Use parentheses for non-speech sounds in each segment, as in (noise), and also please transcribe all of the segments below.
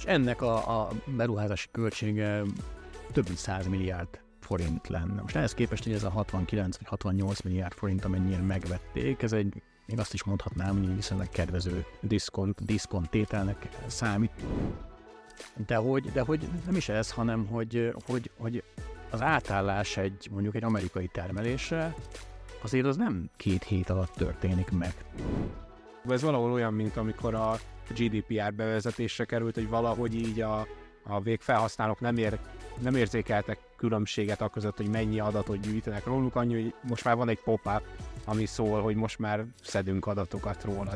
és ennek a, a beruházási költsége több mint 100 milliárd forint lenne. Most ehhez képest, hogy ez a 69 vagy 68 milliárd forint, amennyire megvették, ez egy, még azt is mondhatnám, hogy viszonylag kedvező diszkont, diszkont tételnek számít. De hogy, de hogy nem is ez, hanem hogy, hogy, hogy az átállás egy mondjuk egy amerikai termelésre, azért az nem két hét alatt történik meg. Ez valahol olyan, mint amikor a GDPR bevezetésre került, hogy valahogy így a, a végfelhasználók nem, ér, nem érzékeltek különbséget a között, hogy mennyi adatot gyűjtenek róluk, annyi, hogy most már van egy pop-up, ami szól, hogy most már szedünk adatokat róla.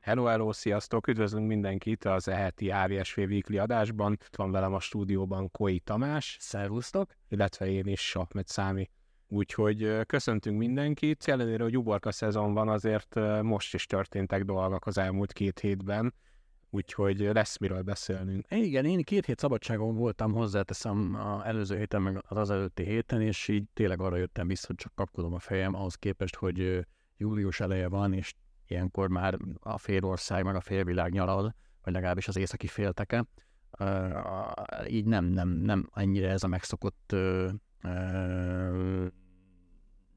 Hello, hello, sziasztok! Üdvözlünk mindenkit az eheti AVSV Weekly adásban. Itt van velem a stúdióban Koi Tamás. Szervusztok! Illetve én is, Sapmet Számi. Úgyhogy köszöntünk mindenkit. Ellenére, hogy uborka szezon van, azért most is történtek dolgok az elmúlt két hétben, úgyhogy lesz miről beszélnünk. Igen, én két hét szabadságon voltam, hozzáteszem az előző héten, meg az előtti héten, és így tényleg arra jöttem vissza, hogy csak kapkodom a fejem, ahhoz képest, hogy július eleje van, és ilyenkor már a félország, meg a félvilág nyalal, vagy legalábbis az északi félteke. így nem, nem, nem ennyire ez a megszokott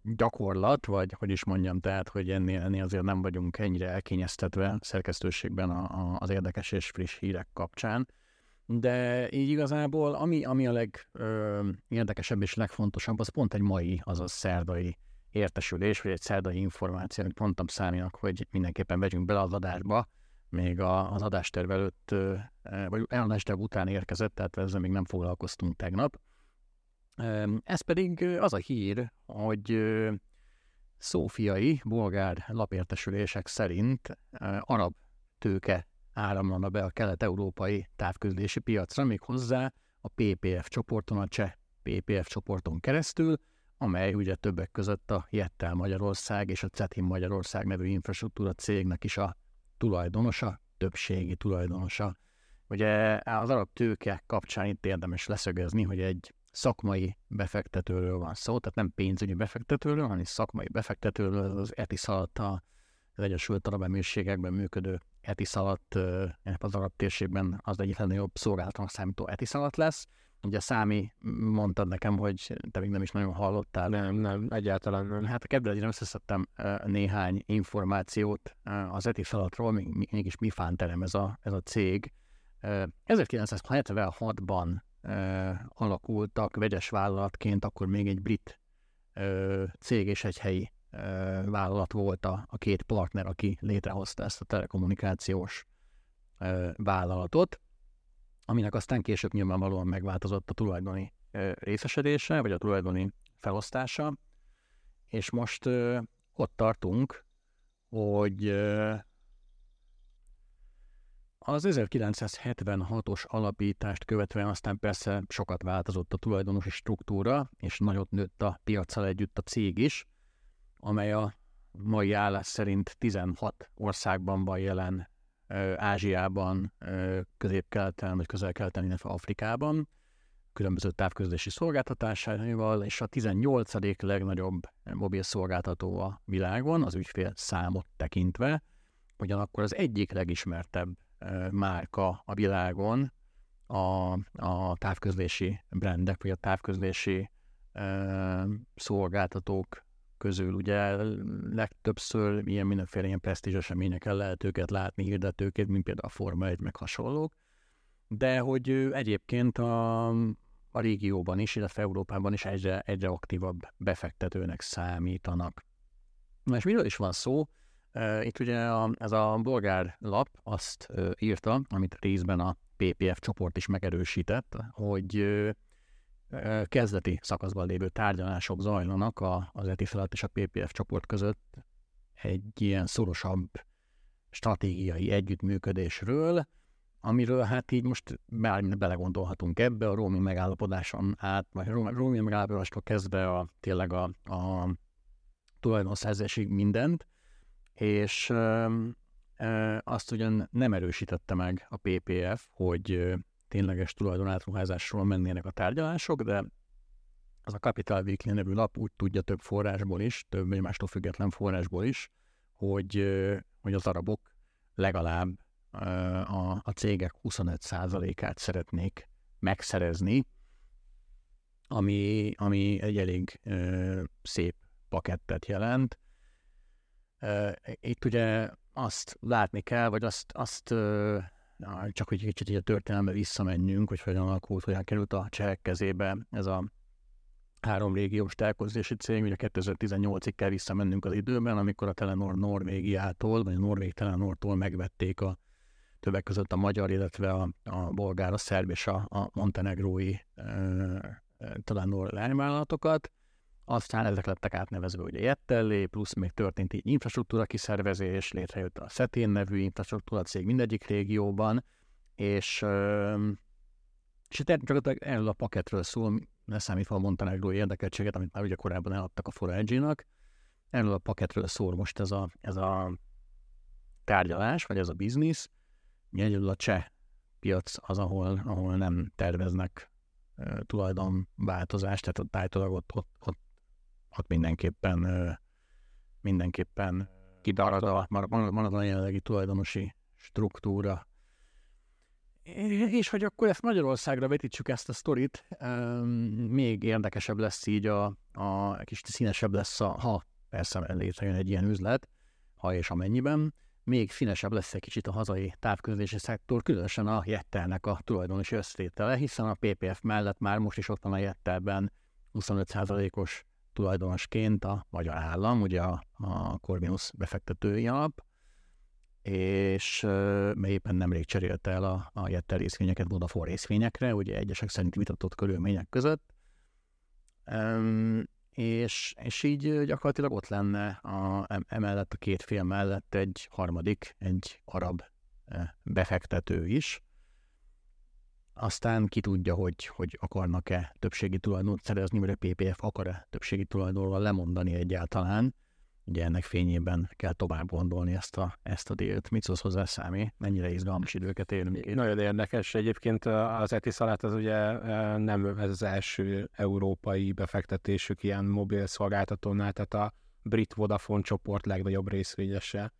gyakorlat, vagy hogy is mondjam, tehát, hogy ennél, ennél azért nem vagyunk ennyire elkényeztetve szerkesztőségben a, a, az érdekes és friss hírek kapcsán. De így igazából, ami, ami a legérdekesebb és legfontosabb, az pont egy mai, azaz szerdai értesülés, vagy egy szerdai információ, amit mondtam Száminak, hogy mindenképpen vegyünk bele az adásba, még a, az adásterv előtt, vagy adásterv után érkezett, tehát ezzel még nem foglalkoztunk tegnap. Ez pedig az a hír, hogy szófiai, bolgár lapértesülések szerint arab tőke áramlana be a kelet-európai távközlési piacra, még hozzá a PPF csoporton, a cseh PPF csoporton keresztül, amely ugye többek között a Jettel Magyarország és a Cetin Magyarország nevű infrastruktúra cégnek is a tulajdonosa, többségi tulajdonosa. Ugye az arab tőke kapcsán itt érdemes leszögezni, hogy egy szakmai befektetőről van szó, tehát nem pénzügyi befektetőről, hanem szakmai befektetőről, az Etisalat az Egyesült Arab Emírségekben működő Etisalat az arab térségben az egyik legnagyobb szolgálatnak számító Etisalat lesz. Ugye Számi mondtad nekem, hogy te még nem is nagyon hallottál. Nem, nem, egyáltalán nem. Hát a kedvedre összeszedtem néhány információt az Etisalatról, mégis mi fánterem ez a, ez a cég. 1976-ban alakultak vegyes vállalatként, akkor még egy brit cég és egy helyi vállalat volt a, a két partner, aki létrehozta ezt a telekommunikációs vállalatot, aminek aztán később nyilvánvalóan megváltozott a tulajdoni részesedése, vagy a tulajdoni felosztása, és most ott tartunk, hogy az 1976-os alapítást követően aztán persze sokat változott a tulajdonosi struktúra, és nagyot nőtt a piacsal együtt a cég is, amely a mai állás szerint 16 országban van jelen, Ázsiában, közép-keleten, vagy közel-keleten, illetve Afrikában, különböző távközlési szolgáltatásával, és a 18. legnagyobb mobil szolgáltató a világon, az ügyfél számot tekintve, ugyanakkor az egyik legismertebb márka a világon a, a távközlési brandek, vagy a távközlési szolgáltatók közül. Ugye legtöbbször ilyen mindenféle ilyen presztízs eseményeken lehet őket látni, hirdetőket, mint például a Forma 1, meg hasonlók. De hogy egyébként a, a régióban is, illetve Európában is egyre, egyre aktívabb befektetőnek számítanak. Na és miről is van szó? Itt ugye a, ez a bolgár lap azt írta, amit részben a PPF csoport is megerősített, hogy kezdeti szakaszban lévő tárgyalások zajlanak a, az Etifelet és a PPF csoport között egy ilyen szorosabb stratégiai együttműködésről, amiről hát így most már belegondolhatunk ebbe, a roaming megállapodáson át, vagy a roaming megállapodástól kezdve a, tényleg a, a tulajdonszerzésig mindent, és azt ugyan nem erősítette meg a PPF, hogy tényleges tulajdonátruházásról mennének a tárgyalások, de az a Capital Weekly nevű lap úgy tudja több forrásból is, több egymástól független forrásból is, hogy, hogy az arabok legalább a, a cégek 25%-át szeretnék megszerezni, ami, ami egy elég ö, szép pakettet jelent. Itt ugye azt látni kell, vagy azt, azt ö, csak hogy kicsit a történelme visszamenjünk, hogy hogyan alakult, hogyan került a csehek kezébe ez a három régiós telkozési cég, ugye 2018-ig kell visszamennünk az időben, amikor a Telenor Norvégiától, vagy a Norvég Telenortól megvették a többek között a magyar, illetve a, a bolgár, a szerb és a, a montenegrói e, e, Telenor lányvállalatokat. Aztán ezek lettek átnevezve ugye Jettellé, plusz még történt így infrastruktúra kiszervezés, létrejött a Szetén nevű infrastruktúra cég mindegyik régióban, és, és itt gyakorlatilag erről a paketről szól, leszámítva a montenegrói érdekeltséget, amit már ugye korábban eladtak a Forage-nak, erről a paketről szól most ez a, ez a tárgyalás, vagy ez a biznisz. Egyedül a cseh piac az, ahol, ahol nem terveznek tulajdonváltozást, tehát ott állítólag ott, ott, ott, ott mindenképpen mindenképpen kidarad a, marad a jelenlegi tulajdonosi struktúra, és hogy akkor ezt Magyarországra vetítsük ezt a sztorit, még érdekesebb lesz így a, a kis színesebb lesz, a, ha persze létrejön egy ilyen üzlet, ha és amennyiben, még színesebb lesz egy kicsit a hazai távközlési szektor, különösen a Jettelnek a tulajdonosi összétele, hiszen a PPF mellett már most is ott van a Jettelben 25%-os tulajdonosként a magyar állam, ugye a, a Corvinus befektetői alap, és uh, éppen nemrég cserélte el a, a Jettel részvényeket Vodafone részvényekre, ugye egyesek szerint vitatott körülmények között, um, és, és így gyakorlatilag ott lenne a, emellett a két fél mellett egy harmadik, egy arab befektető is. Aztán ki tudja, hogy, hogy akarnak-e többségi tulajdont szerezni, vagy a PPF akar-e többségi tulajdonról lemondani egyáltalán ugye ennek fényében kell tovább gondolni ezt a, ezt a délt. Mit szólsz hozzá, Számi? Mennyire izgalmas időket élünk itt? Nagyon érdekes. Egyébként az Etisalat az ugye nem ez az első európai befektetésük ilyen mobil szolgáltatónál, tehát a brit Vodafone csoport legnagyobb részvényese,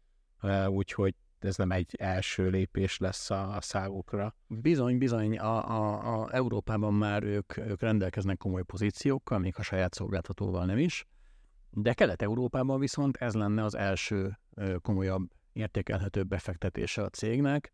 úgyhogy ez nem egy első lépés lesz a, a számukra. Bizony, bizony, a, a, a Európában már ők, ők rendelkeznek komoly pozíciókkal, még a saját szolgáltatóval nem is, de Kelet-Európában viszont ez lenne az első komolyabb értékelhető befektetése a cégnek.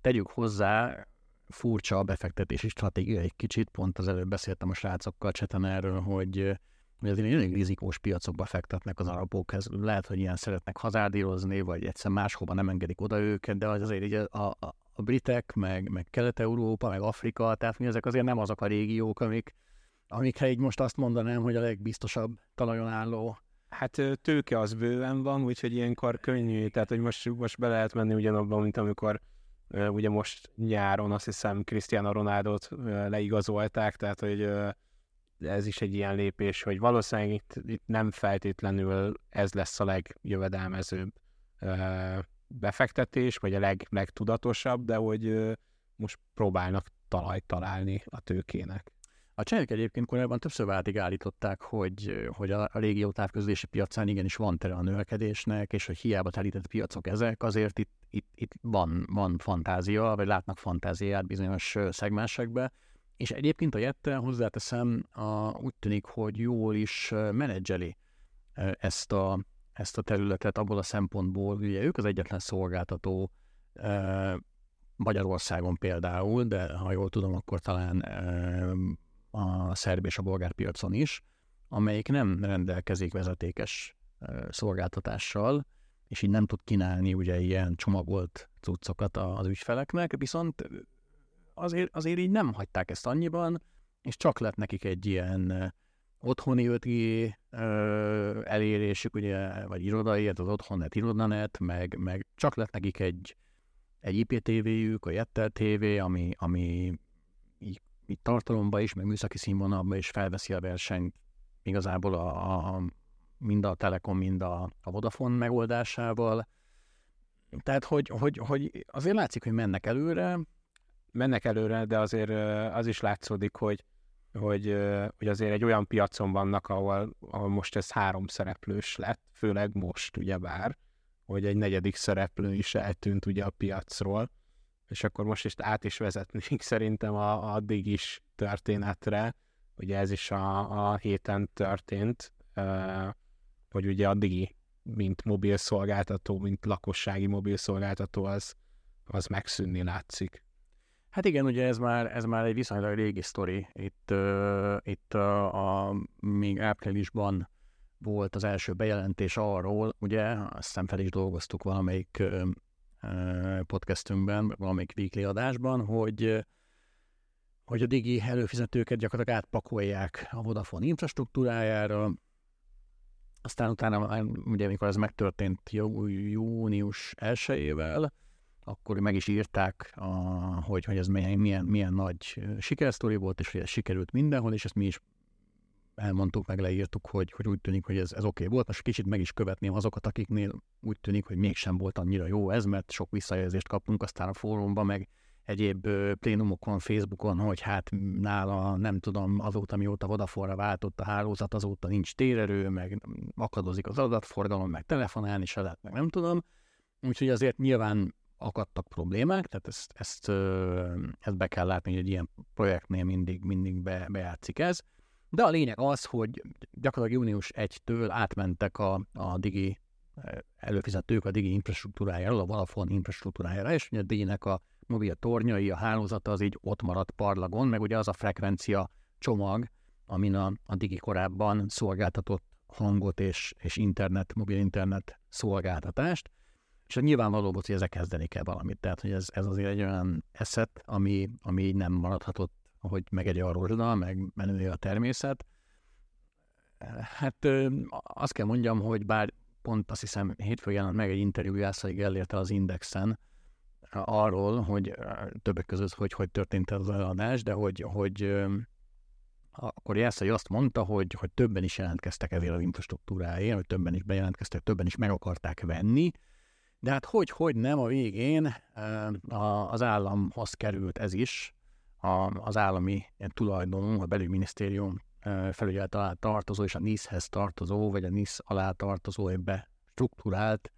Tegyük hozzá, furcsa a befektetési stratégia egy kicsit, pont az előbb beszéltem a srácokkal cseten erről, hogy, hogy azért elég rizikós piacokba fektetnek az arabok, ez lehet, hogy ilyen szeretnek hazárdírozni, vagy egyszer máshova nem engedik oda őket, de azért így a, a, a britek, meg, meg Kelet-Európa, meg Afrika, tehát mi ezek azért nem azok a régiók, amik, amikre így most azt mondanám, hogy a legbiztosabb talajon álló. Hát tőke az bőven van, úgyhogy ilyenkor könnyű, tehát hogy most, most be lehet menni ugyanabban, mint amikor ugye most nyáron azt hiszem Cristiano Ronaldo-t leigazolták, tehát hogy ez is egy ilyen lépés, hogy valószínűleg itt, itt nem feltétlenül ez lesz a legjövedelmezőbb befektetés, vagy a leg, legtudatosabb, de hogy most próbálnak talajt találni a tőkének. A csehek egyébként korábban többször váltig állították, hogy, hogy a, a régió távközlési piacán igenis van tere a növekedésnek, és hogy hiába telített piacok ezek, azért itt, itt, itt van, van fantázia, vagy látnak fantáziát bizonyos szegmensekbe, és egyébként a Jettel hozzáteszem, a, úgy tűnik, hogy jól is menedzseli ezt a, ezt a területet abból a szempontból, ugye ők az egyetlen szolgáltató Magyarországon például, de ha jól tudom, akkor talán a szerb és a bolgár piacon is, amelyik nem rendelkezik vezetékes szolgáltatással, és így nem tud kínálni ugye ilyen csomagolt cuccokat az ügyfeleknek, viszont azért, azért így nem hagyták ezt annyiban, és csak lett nekik egy ilyen otthoni 5G elérésük, ugye, vagy irodai, ez az otthonnet, irodanet, meg, meg csak lett nekik egy, egy IPTV-jük, a Jettel TV, ami, ami így tartalomba is, meg műszaki színvonalba is felveszi a versenyt igazából a, a, mind a Telekom, mind a, a Vodafone megoldásával. Tehát, hogy, hogy, hogy azért látszik, hogy mennek előre. Mennek előre, de azért az is látszódik, hogy hogy, hogy azért egy olyan piacon vannak, ahol, ahol most ez három szereplős lett, főleg most ugyebár, hogy egy negyedik szereplő is eltűnt ugye a piacról, és akkor most is át is vezetnénk (laughs) szerintem a, a digis történetre, ugye ez is a, a héten történt, hogy ugye a digi, mint mobil szolgáltató, mint lakossági mobil szolgáltató, az, az megszűnni látszik. Hát igen, ugye ez már, ez már egy viszonylag régi sztori. Itt, uh, itt uh, a, még áprilisban volt az első bejelentés arról, ugye, azt hiszem fel is dolgoztuk valamelyik uh, podcastünkben, valamelyik weekly adásban, hogy hogy a digi előfizetőket gyakorlatilag átpakolják a Vodafone infrastruktúrájára, aztán utána, ugye amikor ez megtörtént jú, június 1-ével, akkor meg is írták, a, hogy, hogy ez milyen, milyen, nagy sikersztori volt, és hogy ez sikerült mindenhol, és ezt mi is elmondtuk, meg leírtuk, hogy, hogy úgy tűnik, hogy ez, ez oké okay volt. Most kicsit meg is követném azokat, akiknél úgy tűnik, hogy mégsem volt annyira jó ez, mert sok visszajelzést kaptunk aztán a fórumban, meg egyéb plénumokon, Facebookon, hogy hát nála nem tudom, azóta mióta Vodafone-ra váltott a hálózat, azóta nincs térerő, meg akadozik az adatforgalom, meg telefonálni se lehet, meg nem tudom. Úgyhogy azért nyilván akadtak problémák, tehát ezt, ezt, ezt be kell látni, hogy egy ilyen projektnél mindig, mindig be, bejátszik ez. De a lényeg az, hogy gyakorlatilag június 1-től átmentek a, a digi előfizetők a digi infrastruktúrájáról, a Vodafone infrastruktúrájára, és ugye a diginek a mobil tornyai, a hálózata az így ott maradt parlagon, meg ugye az a frekvencia csomag, amin a, a digi korábban szolgáltatott hangot és, és internet, mobil internet szolgáltatást, és nyilvánvaló volt, hogy ezek kezdeni kell valamit. Tehát, hogy ez, ez azért egy olyan eszet, ami, ami nem maradhatott, ahogy megegy a rozsda, meg menő a természet. Hát azt kell mondjam, hogy bár pont azt hiszem hétfőn jelent meg egy interjú Jászai Gellérte az Indexen, arról, hogy többek között, hogy hogy történt ez az eladás, de hogy, hogy akkor Jászai azt mondta, hogy, hogy többen is jelentkeztek ezért az infrastruktúráért, hogy többen is bejelentkeztek, többen is meg akarták venni, de hát hogy, hogy nem a végén az államhoz került ez is, az állami tulajdonú, a belügyminisztérium felügyelet alá tartozó és a NISZ-hez tartozó, vagy a NISZ alá tartozó ebbe struktúrált.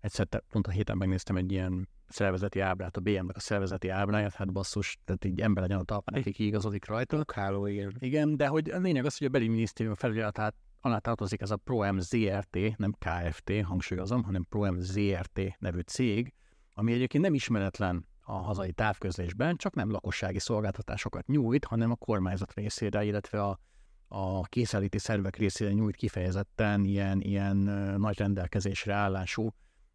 Egyszer pont a héten megnéztem egy ilyen szervezeti ábrát, a BM-nek a szervezeti ábráját, hát basszus, tehát így ember legyen a talpán, aki kiigazodik rajta. Háló, igen. Igen, de hogy a lényeg az, hogy a belügyminisztérium felügyelet alá tartozik ez a ProM ZRT, nem KFT, hangsúlyozom, hanem ProM ZRT nevű cég, ami egyébként nem ismeretlen a hazai távközlésben, csak nem lakossági szolgáltatásokat nyújt, hanem a kormányzat részére, illetve a, a készenléti szervek részére nyújt kifejezetten ilyen, ilyen nagy rendelkezésre állású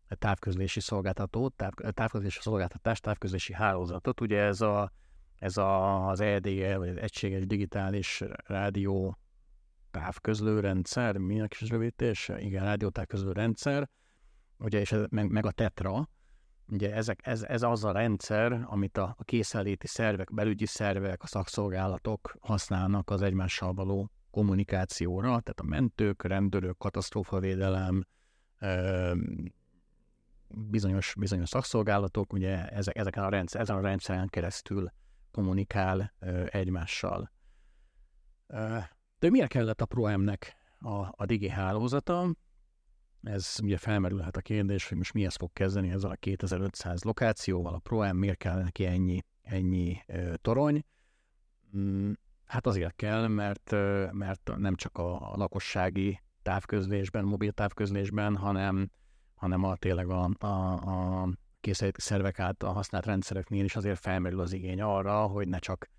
távközlési szolgáltatót, táv, távközlési szolgáltatás, távközlési hálózatot. Ugye ez, a, ez a, az EDL, vagy az Egységes Digitális Rádió távközlő rendszer, minek is rövidítés? Igen, rádiótávközlő rendszer, ugye, és ez, meg, meg a Tetra, ugye ezek, ez, ez az a rendszer, amit a, a készenléti szervek, belügyi szervek, a szakszolgálatok használnak az egymással való kommunikációra, tehát a mentők, rendőrök, katasztrófavédelem, bizonyos, bizonyos szakszolgálatok, ugye ezek, ezeken a rendszer, ezen a rendszeren keresztül kommunikál egymással. Ö, de miért kellett a ProM-nek a, a digi hálózata? Ez ugye felmerülhet a kérdés, hogy most mihez fog kezdeni ezzel a 2500 lokációval, a ProM miért kell neki ennyi, ennyi ö, torony? Mm, hát azért kell, mert, mert nem csak a, a lakossági távközlésben, mobil távközlésben, hanem hanem a tényleg a, a, a készeléti szervek által használt rendszereknél is azért felmerül az igény arra, hogy ne csak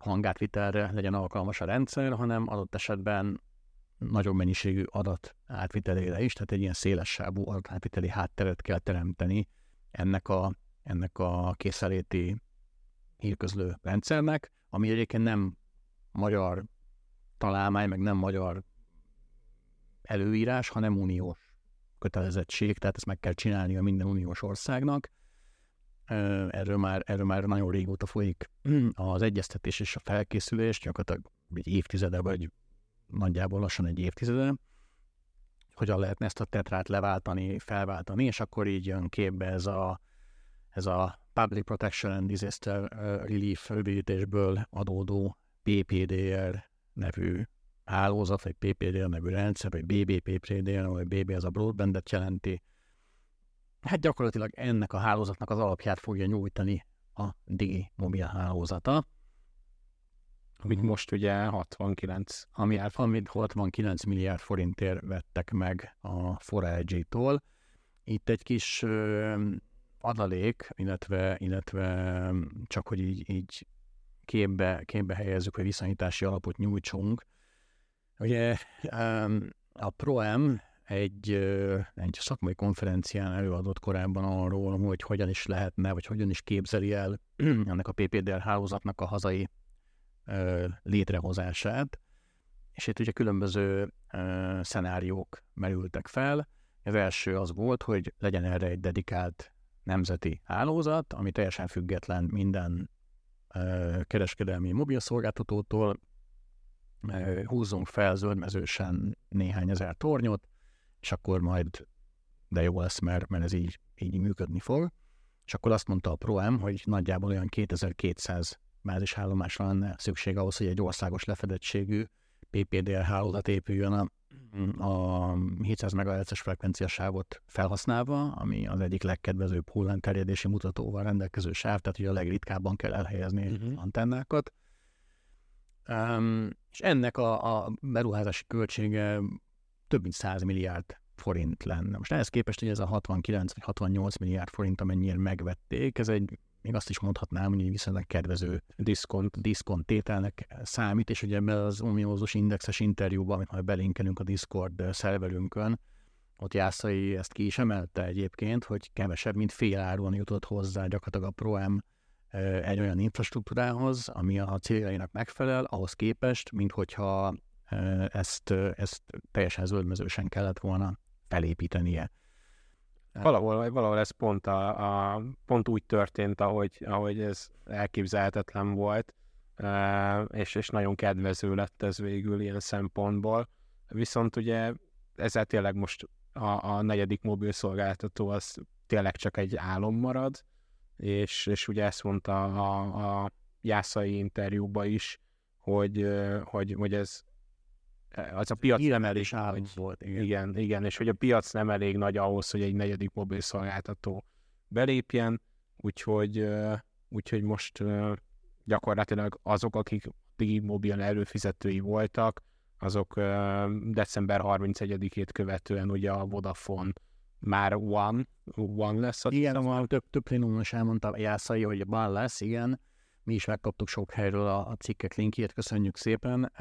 hangátvitelre legyen alkalmas a rendszer, hanem adott esetben nagyobb mennyiségű adat átvitelére is, tehát egy ilyen széles sávú adatátviteli hátteret kell teremteni ennek a, ennek a készeléti hírközlő rendszernek, ami egyébként nem magyar találmány, meg nem magyar előírás, hanem uniós kötelezettség, tehát ezt meg kell csinálni a minden uniós országnak. Erről már, erről már nagyon régóta folyik (clears throat) az egyeztetés és a felkészülés, gyakorlatilag egy évtizede, vagy nagyjából lassan egy évtizede, hogyan lehetne ezt a tetrát leváltani, felváltani, és akkor így jön képbe ez a, ez a Public Protection and Disaster Relief rövidítésből adódó PPDR nevű hálózat, vagy PPDR nevű rendszer, vagy BBPPDR, vagy BB az a broadbandet jelenti. Hát gyakorlatilag ennek a hálózatnak az alapját fogja nyújtani a Digi mobil hálózata. Amit most ugye 69 ami, amit 69 milliárd forintért vettek meg a 4 Itt egy kis ö, adalék, illetve, illetve csak hogy így, így képbe, képbe helyezzük, hogy viszonyítási alapot nyújtsunk. Ugye a ProM egy, egy szakmai konferencián előadott korábban arról, hogy hogyan is lehetne, vagy hogyan is képzeli el (clears throat) ennek a PPDR hálózatnak a hazai létrehozását. És itt ugye különböző szenáriók merültek fel. Az első az volt, hogy legyen erre egy dedikált nemzeti hálózat, ami teljesen független minden kereskedelmi mobilszolgáltatótól, húzzunk fel zöldmezősen néhány ezer tornyot, és akkor majd de jó lesz, mert, mert ez így, így működni fog. És akkor azt mondta a ProM, hogy nagyjából olyan 2200 bázishállomásra lenne szükség ahhoz, hogy egy országos lefedettségű PPDR hálózat épüljön a, a 700 MHz-es frekvenciasávot felhasználva, ami az egyik legkedvezőbb hullámterjedési mutatóval rendelkező sáv, tehát hogy a legritkábban kell elhelyezni uh-huh. antennákat. Um, és ennek a, a beruházási költsége több mint 100 milliárd forint lenne. Most ehhez képest, hogy ez a 69 vagy 68 milliárd forint, amennyire megvették, ez egy még azt is mondhatnám, hogy egy viszonylag kedvező diszkont, diszkont tételnek számít, és ugye ebben az ominózus indexes interjúban, amit majd belinkelünk a Discord szerverünkön, ott Jászai ezt ki is emelte egyébként, hogy kevesebb, mint fél áron jutott hozzá gyakorlatilag a ProM egy olyan infrastruktúrához, ami a céljainak megfelel, ahhoz képest, mint hogyha ezt, ezt teljesen zöldmezősen kellett volna felépítenie. Valahol, valahol ez pont, a, a, pont úgy történt, ahogy, ahogy ez elképzelhetetlen volt, és, és nagyon kedvező lett ez végül ilyen szempontból. Viszont ugye ezzel tényleg most a, a negyedik mobil szolgáltató az tényleg csak egy álom marad, és, és ugye ezt mondta a, a Jászai interjúban is, hogy, hogy, hogy ez az a piac nem elég állam volt. Igen. igen, igen, és hogy a piac nem elég nagy ahhoz, hogy egy negyedik mobil szolgáltató belépjen, úgyhogy, úgyhogy most gyakorlatilag azok, akik mobil előfizetői voltak, azok december 31-ét követően ugye a Vodafone már One, One lesz. Igen, van, több, több plénumon is elmondta Jászai, hogy One lesz, igen. Mi is megkaptuk sok helyről a, a cikkek linkjét, köszönjük szépen.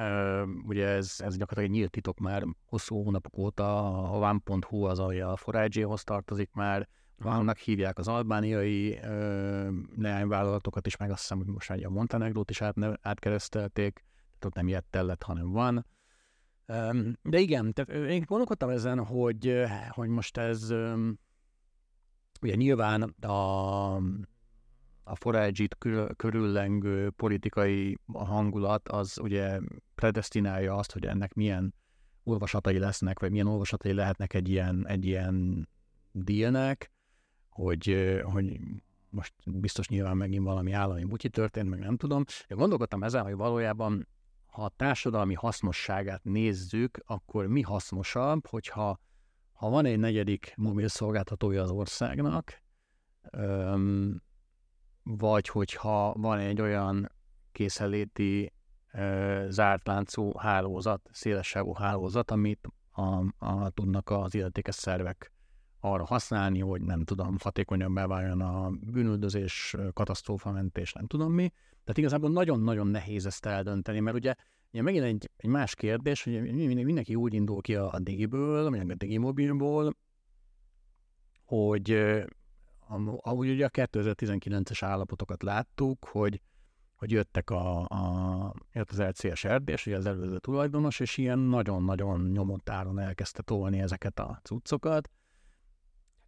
Ugye ez, ez gyakorlatilag egy nyílt titok már hosszú hónapok óta, a van.hu az, ami a Forage-hoz tartozik már, vannak hívják az albániai leányvállalatokat is, meg azt hiszem, hogy most már a Montenegrót is át, átkeresztelték, tehát ott nem jött lett, hanem van. De igen, tehát én gondolkodtam ezen, hogy, hogy most ez ugye nyilván a a forage körüllengő politikai hangulat az ugye predestinálja azt, hogy ennek milyen olvasatai lesznek, vagy milyen olvasatai lehetnek egy ilyen, egy ilyen dílnek, hogy, hogy most biztos nyilván megint valami állami butyi történt, meg nem tudom. Én gondolkodtam ezen, hogy valójában ha a társadalmi hasznosságát nézzük, akkor mi hasznosabb, hogyha ha van egy negyedik mobil szolgáltatója az országnak, vagy hogyha van egy olyan készeléti e, zárt láncú hálózat, szélesávú hálózat, amit a, a, tudnak az illetékes szervek arra használni, hogy nem tudom, hatékonyabbá váljon a bűnüldözés, katasztrófamentés, nem tudom mi. Tehát igazából nagyon-nagyon nehéz ezt eldönteni, mert ugye, ugye megint egy, egy más kérdés, hogy mindenki úgy indul ki a, a digiből, vagy a digimobilból, hogy ahogy ugye a 2019-es állapotokat láttuk, hogy, hogy jöttek a, a, jött az LCS erdés, ugye az előző tulajdonos, és ilyen nagyon-nagyon nyomott áron elkezdte tolni ezeket a cuccokat.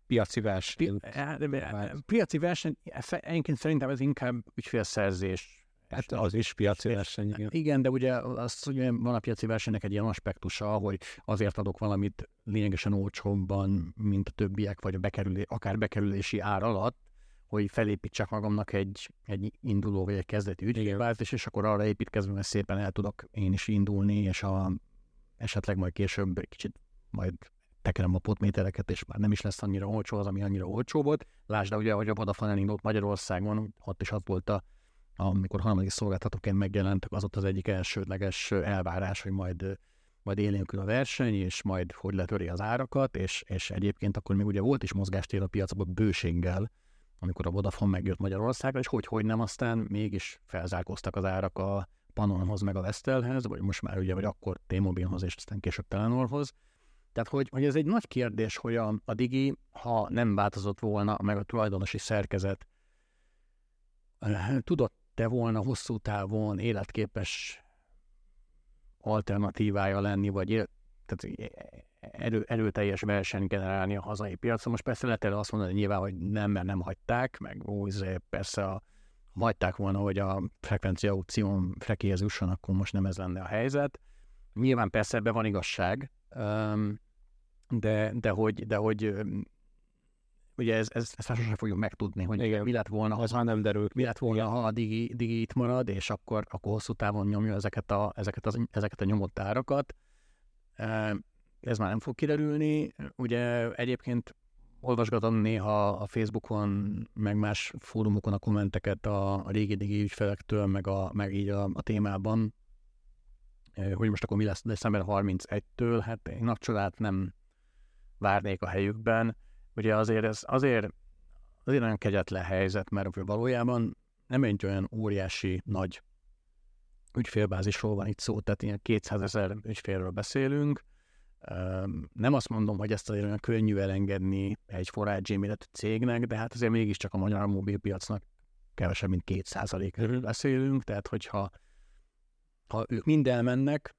Piaci verseny. Pi, eh, piaci verseny, egyébként szerintem ez inkább ügyfélszerzés Hát az is piaci verseny, igen. Igen, de ugye az, ugye van a piaci versenynek egy ilyen aspektusa, hogy azért adok valamit lényegesen olcsóbban, mint a többiek, vagy a bekerülé, akár bekerülési ár alatt, hogy felépítsek magamnak egy, egy induló vagy egy kezdeti ügyfélbázis, és akkor arra építkezve mert szépen el tudok én is indulni, és a, esetleg majd később kicsit majd tekerem a potmétereket, és már nem is lesz annyira olcsó az, ami annyira olcsó volt. Lásd, ugye, hogy a Vodafone elindult Magyarországon, ott is az volt a, amikor harmadik szolgáltatóként megjelentek, az ott az egyik elsődleges elvárás, hogy majd majd élénkül a verseny, és majd hogy letöri az árakat, és, és egyébként akkor még ugye volt is mozgástér a piacban bőséggel, amikor a Vodafone megjött Magyarországra, és hogy, hogy nem, aztán mégis felzárkóztak az árak a Panonhoz meg a Vestelhez, vagy most már ugye, vagy akkor T-Mobilhoz, és aztán később Telenorhoz. Tehát, hogy, hogy ez egy nagy kérdés, hogy a, a Digi, ha nem változott volna meg a tulajdonosi szerkezet, tudott-e volna hosszú távon életképes alternatívája lenni, vagy tehát erő, erőteljes verseny generálni a hazai piacon. Most persze lehet erre azt mondani nyilván, hogy nem, mert nem hagyták, meg ó, izé, persze a, hagyták volna, hogy a frekvencia aukción frekéhez jusson, akkor most nem ez lenne a helyzet. Nyilván persze ebben van igazság, de, de hogy, de hogy ugye ez, ez, ezt sosem fogjuk megtudni, hogy Igen. mi lett volna, ha, már nem derül. mi lett volna, ha a digi, digi itt marad, és akkor, akkor hosszú távon nyomja ezeket a, ezeket, az, ezeket a nyomott árakat. Ez már nem fog kiderülni. Ugye egyébként olvasgatom néha a Facebookon, meg más fórumokon a kommenteket a, a régi digi ügyfelektől, meg, a, meg így a, a témában, hogy most akkor mi lesz december 31-től, hát én nagy csodát nem várnék a helyükben ugye azért ez azért, azért nagyon kegyetlen helyzet, mert valójában nem egy olyan óriási nagy ügyfélbázisról van itt szó, tehát ilyen 200 ezer ügyfélről beszélünk. Nem azt mondom, hogy ezt azért olyan könnyű elengedni egy forrágyi méretű cégnek, de hát azért mégiscsak a magyar mobilpiacnak kevesebb, mint 2% beszélünk, tehát hogyha ha ők mind elmennek,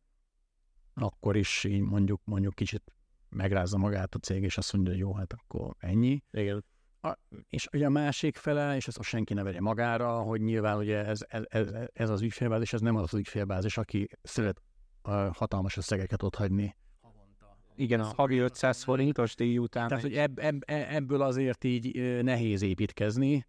akkor is így mondjuk, mondjuk kicsit megrázza magát a cég, és azt mondja, hogy jó, hát akkor ennyi. Igen. A, és ugye a másik fele, és ezt most senki ne vegye magára, hogy nyilván ugye ez, ez, ez, ez az ügyfélbázis, ez nem az az ügyfélbázis, aki szeret hatalmas összegeket ott hagyni. Igen, a havi 500 forintos díj után. Tehát, hogy ebb, ebb, ebből azért így nehéz építkezni.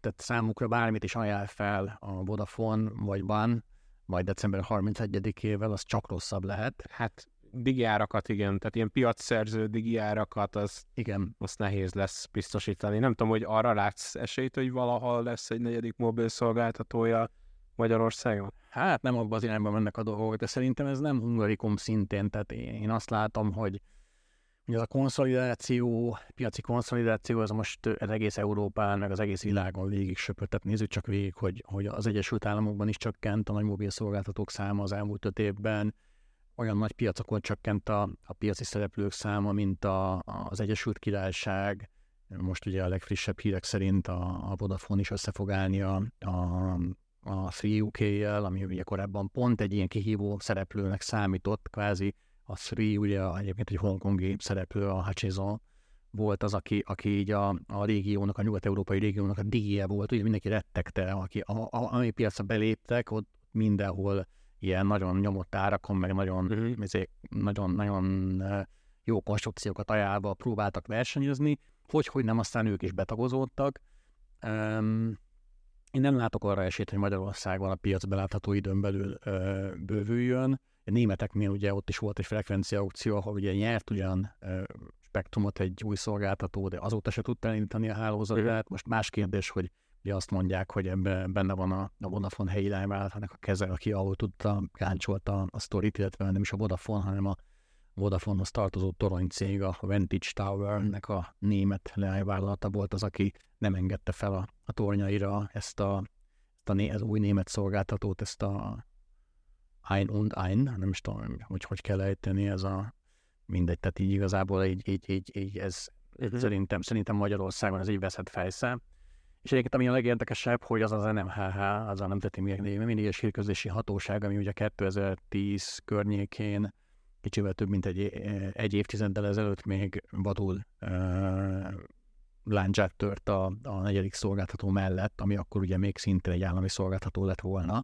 Tehát számukra bármit is ajánl fel a Vodafone vagy BAN, majd december 31-ével, az csak rosszabb lehet. Hát digiárakat, igen, tehát ilyen piacszerző digiárakat, az, igen. azt nehéz lesz biztosítani. Nem tudom, hogy arra látsz esélyt, hogy valaha lesz egy negyedik mobil szolgáltatója Magyarországon? Hát nem abban az irányban mennek a dolgok, de szerintem ez nem hungarikum szintén, tehát én azt látom, hogy ez a konszolidáció, piaci konszolidáció, ez most az egész Európán, meg az egész világon végig söpört. Tehát nézzük csak végig, hogy, hogy az Egyesült Államokban is csökkent a nagy mobil szolgáltatók száma az elmúlt öt évben, olyan nagy piacokon csökkent a, a piaci szereplők száma, mint a, az Egyesült Királyság, most ugye a legfrissebb hírek szerint a, a Vodafone is össze fog állni a, a, a Free UK-jel, ami ugye korábban pont egy ilyen kihívó szereplőnek számított, kvázi a Free ugye egyébként egy hongkongi szereplő, a Hutchison volt az, aki, aki így a, a régiónak, a nyugat-európai régiónak a díje volt, ugye mindenki rettegte, aki, a, a, ami piacra beléptek, ott mindenhol ilyen nagyon nyomott árakon, meg nagyon, uh-huh. nagyon, nagyon jó konstrukciókat ajánlva próbáltak versenyezni, hogy, hogy nem, aztán ők is betagozódtak. Um, én nem látok arra esélyt, hogy Magyarországon a piac belátható időn belül ö, bővüljön. A németeknél ugye ott is volt egy frekvencia aukció, ahol ugye nyert ugyan ö, spektrumot egy új szolgáltató, de azóta se tudta elindítani a hálózatát. Most más kérdés, hogy ugye azt mondják, hogy ebben benne van a, a Vodafone helyi lányvállalatának a keze, aki ahol tudta, gáncsolta a sztorit, illetve nem is a Vodafone, hanem a Vodafonehoz tartozó torony cég, a Vantage Tower-nek a német leányvállalata volt az, aki nem engedte fel a, a tornyaira ezt a, ezt a né, ez új német szolgáltatót, ezt a Ein und Ein, nem is tudom, hogy hogy kell ejteni, ez a mindegy, tehát így igazából így, így, így, így ez uh-huh. szerintem, szerintem Magyarországon ez így veszett fejsze. És egyébként ami a legérdekesebb, hogy az az NMHH, az a Nemzeti Minős Hírközlési Hatóság, ami ugye 2010 környékén kicsivel több mint egy, egy évtizeddel ezelőtt még vadul uh, láncsát tört a, a negyedik szolgáltató mellett, ami akkor ugye még szintén egy állami szolgáltató lett volna.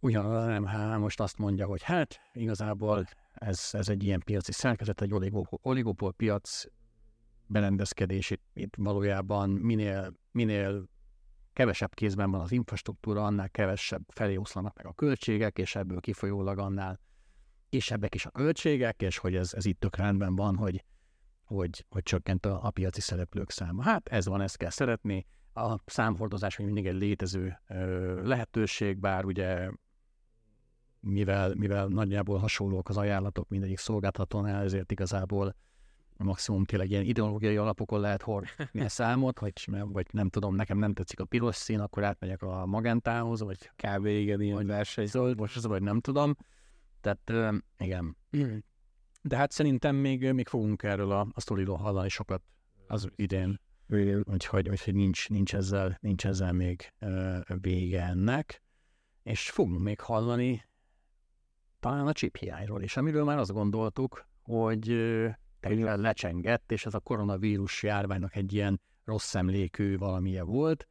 Ugyanaz az NMH most azt mondja, hogy hát igazából ez, ez egy ilyen piaci szerkezet, egy oligopol, oligopol piac, berendezkedés, itt, itt valójában minél, minél kevesebb kézben van az infrastruktúra, annál kevesebb felé oszlanak meg a költségek, és ebből kifolyólag annál kisebbek is a költségek, és hogy ez, ez itt tök rendben van, hogy, hogy, hogy csökkent a, a piaci szereplők száma. Hát ez van, ezt kell szeretni. A számhordozás még mindig egy létező ö, lehetőség, bár ugye mivel, mivel nagyjából hasonlók az ajánlatok mindegyik szolgáltatónál, ezért igazából maximum tényleg ilyen ideológiai alapokon lehet hordni a számot, vagy, vagy nem tudom, nekem nem tetszik a piros szín, akkor átmegyek a magentához, vagy kb. igen, ilyen verseny. Zöld, most az, vagy nem tudom. Tehát igen. De hát szerintem még, még fogunk erről a, a sztoriról hallani sokat az idén. Igen. Úgyhogy, úgyhogy nincs, nincs, ezzel, nincs ezzel még vége ennek. És fogunk még hallani talán a chip hiányról is, amiről már azt gondoltuk, hogy teljesen lecsengett, és ez a koronavírus járványnak egy ilyen rossz emlékű valamilyen volt.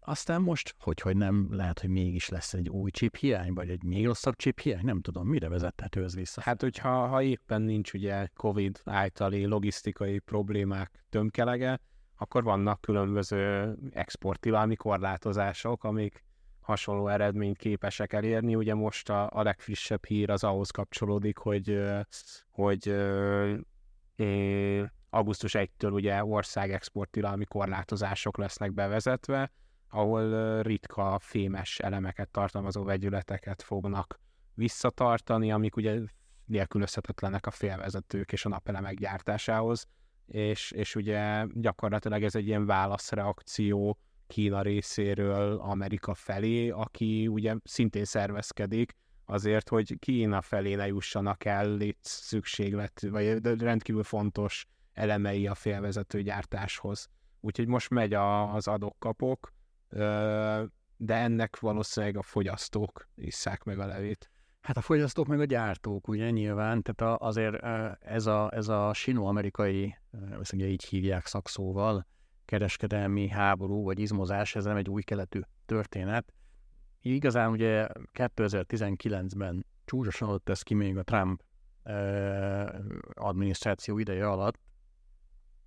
Aztán most, hogy, hogy nem, lehet, hogy mégis lesz egy új chip hiány, vagy egy még rosszabb chip hiány, nem tudom, mire vezethető ez vissza. Hát, hogyha ha éppen nincs ugye COVID általi logisztikai problémák tömkelege, akkor vannak különböző exportilalmi korlátozások, amik hasonló eredményt képesek elérni. Ugye most a, a legfrissebb hír az ahhoz kapcsolódik, hogy, hogy augusztus 1-től ugye ország exportilalmi korlátozások lesznek bevezetve, ahol ritka fémes elemeket tartalmazó vegyületeket fognak visszatartani, amik ugye nélkülözhetetlenek a félvezetők és a napelemek gyártásához, és, és ugye gyakorlatilag ez egy ilyen válaszreakció Kína részéről Amerika felé, aki ugye szintén szervezkedik azért, hogy Kína felé ne jussanak el itt szükséglet, vagy rendkívül fontos elemei a félvezető gyártáshoz. Úgyhogy most megy a, az adok-kapok, de ennek valószínűleg a fogyasztók isszák meg a levét. Hát a fogyasztók meg a gyártók, ugye nyilván, tehát azért ez a, ez a sino-amerikai, ugye így hívják szakszóval, kereskedelmi háború vagy izmozás, ez nem egy új keletű történet. Igazán ugye 2019-ben csúcsosan adott ez ki még a Trump adminisztráció ideje alatt,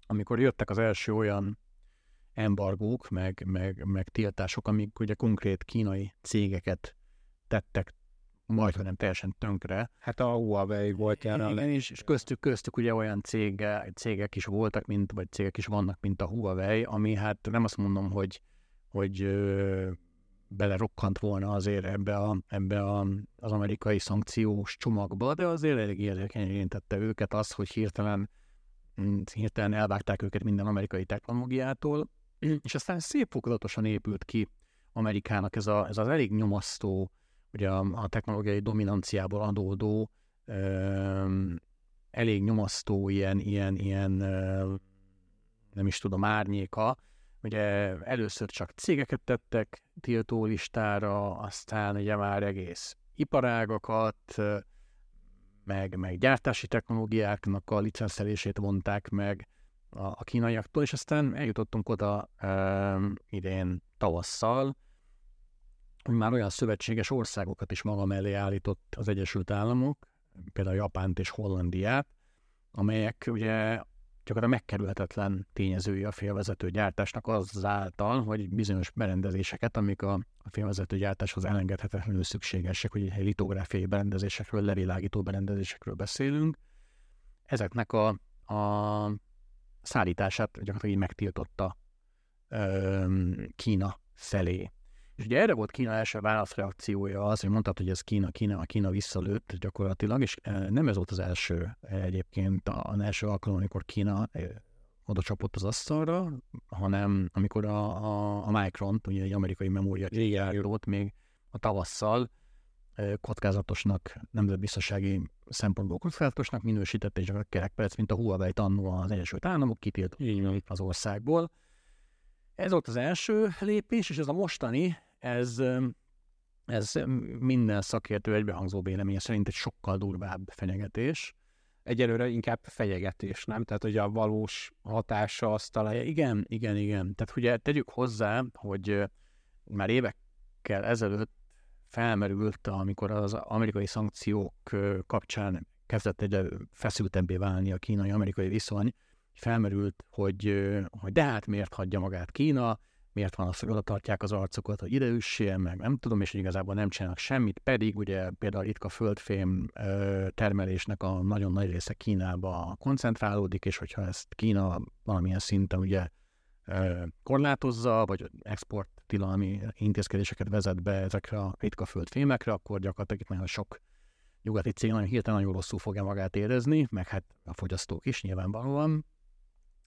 amikor jöttek az első olyan embargók, meg, meg, meg tiltások, amik ugye konkrét kínai cégeket tettek majd, nem teljesen tönkre. Hát a Huawei volt erre. Igen, és, és köztük, köztük ugye olyan cége, cégek is voltak, mint, vagy cégek is vannak, mint a Huawei, ami hát nem azt mondom, hogy, hogy ö, belerokkant volna azért ebbe, a, ebbe a, az amerikai szankciós csomagba, de azért elég érzékenyen érintette őket az, hogy hirtelen, mm, hirtelen elvágták őket minden amerikai technológiától, (clears throat) és aztán szép fokozatosan épült ki Amerikának ez, a, ez az elég nyomasztó, ugye a, a technológiai dominanciából adódó, ö, elég nyomasztó ilyen, ilyen, ilyen ö, nem is tudom, árnyéka, ugye először csak cégeket tettek tiltó listára, aztán ugye már egész iparágakat, meg, meg gyártási technológiáknak a licenszelését vonták meg, a, a kínaiaktól, és aztán eljutottunk oda e, idén tavasszal, hogy már olyan szövetséges országokat is maga mellé állított az Egyesült Államok, például Japánt és Hollandiát, amelyek ugye csak a megkerülhetetlen tényezői a félvezető gyártásnak azáltal, hogy bizonyos berendezéseket, amik a, a félvezető gyártáshoz elengedhetetlenül szükségesek, hogy egy litográfiai berendezésekről, levilágító berendezésekről beszélünk, ezeknek a, a szállítását gyakorlatilag így megtiltotta Kína felé. És ugye erre volt Kína első válaszreakciója az, hogy mondtad, hogy ez Kína, Kína, a Kína visszalőtt gyakorlatilag, és nem ez volt az első egyébként, az első alkalom, amikor Kína oda csapott az asztalra, hanem amikor a, a, a Micron, ugye egy amerikai memória gyártót még a tavasszal kockázatosnak, nemzetbiztonsági szempontból kockázatosnak minősítette, és a kerekperec, mint a Huawei annó az Egyesült Államok kitilt az országból. Ez volt az első lépés, és ez a mostani, ez, ez minden szakértő egybehangzó véleménye szerint egy sokkal durvább fenyegetés. Egyelőre inkább fenyegetés, nem? Tehát, hogy a valós hatása azt talán... Igen, igen, igen. Tehát ugye tegyük hozzá, hogy már évekkel ezelőtt felmerült, amikor az amerikai szankciók kapcsán kezdett egyre feszültebbé válni a kínai-amerikai viszony, felmerült, hogy, hogy de hát miért hagyja magát Kína, miért van az, hogy oda tartják az arcokat, hogy ide üssél, meg nem tudom, és igazából nem csinálnak semmit, pedig ugye például itt a földfém termelésnek a nagyon nagy része Kínába koncentrálódik, és hogyha ezt Kína valamilyen szinten ugye korlátozza, vagy export tilalmi intézkedéseket vezet be ezekre a ritka földfémekre, akkor gyakorlatilag itt nagyon sok nyugati cég nagyon hirtelen nagyon rosszul fogja magát érezni, meg hát a fogyasztók is nyilvánvalóan.